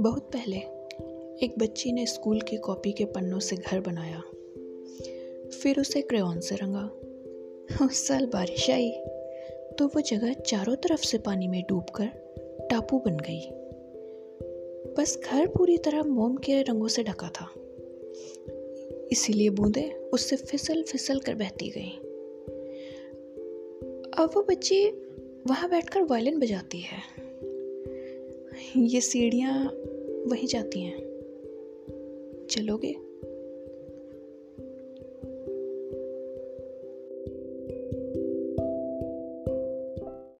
बहुत पहले एक बच्ची ने स्कूल की कॉपी के पन्नों से घर बनाया। फिर उसे क्रेन से रंगा। उस साल बारिश आई तो वो जगह चारों तरफ़ से पानी में डूबकर टापू बन गई। बस घर पूरी तरह मोम के रंगों से ढका था। इसीलिए बूंदे उससे फिसल फिसल कर बहती गई। अब वो बच्ची वहाँ बैठकर वायलिन बजाती है। ये सीढ़ियाँ वहीं जाती हैं। चलोगे?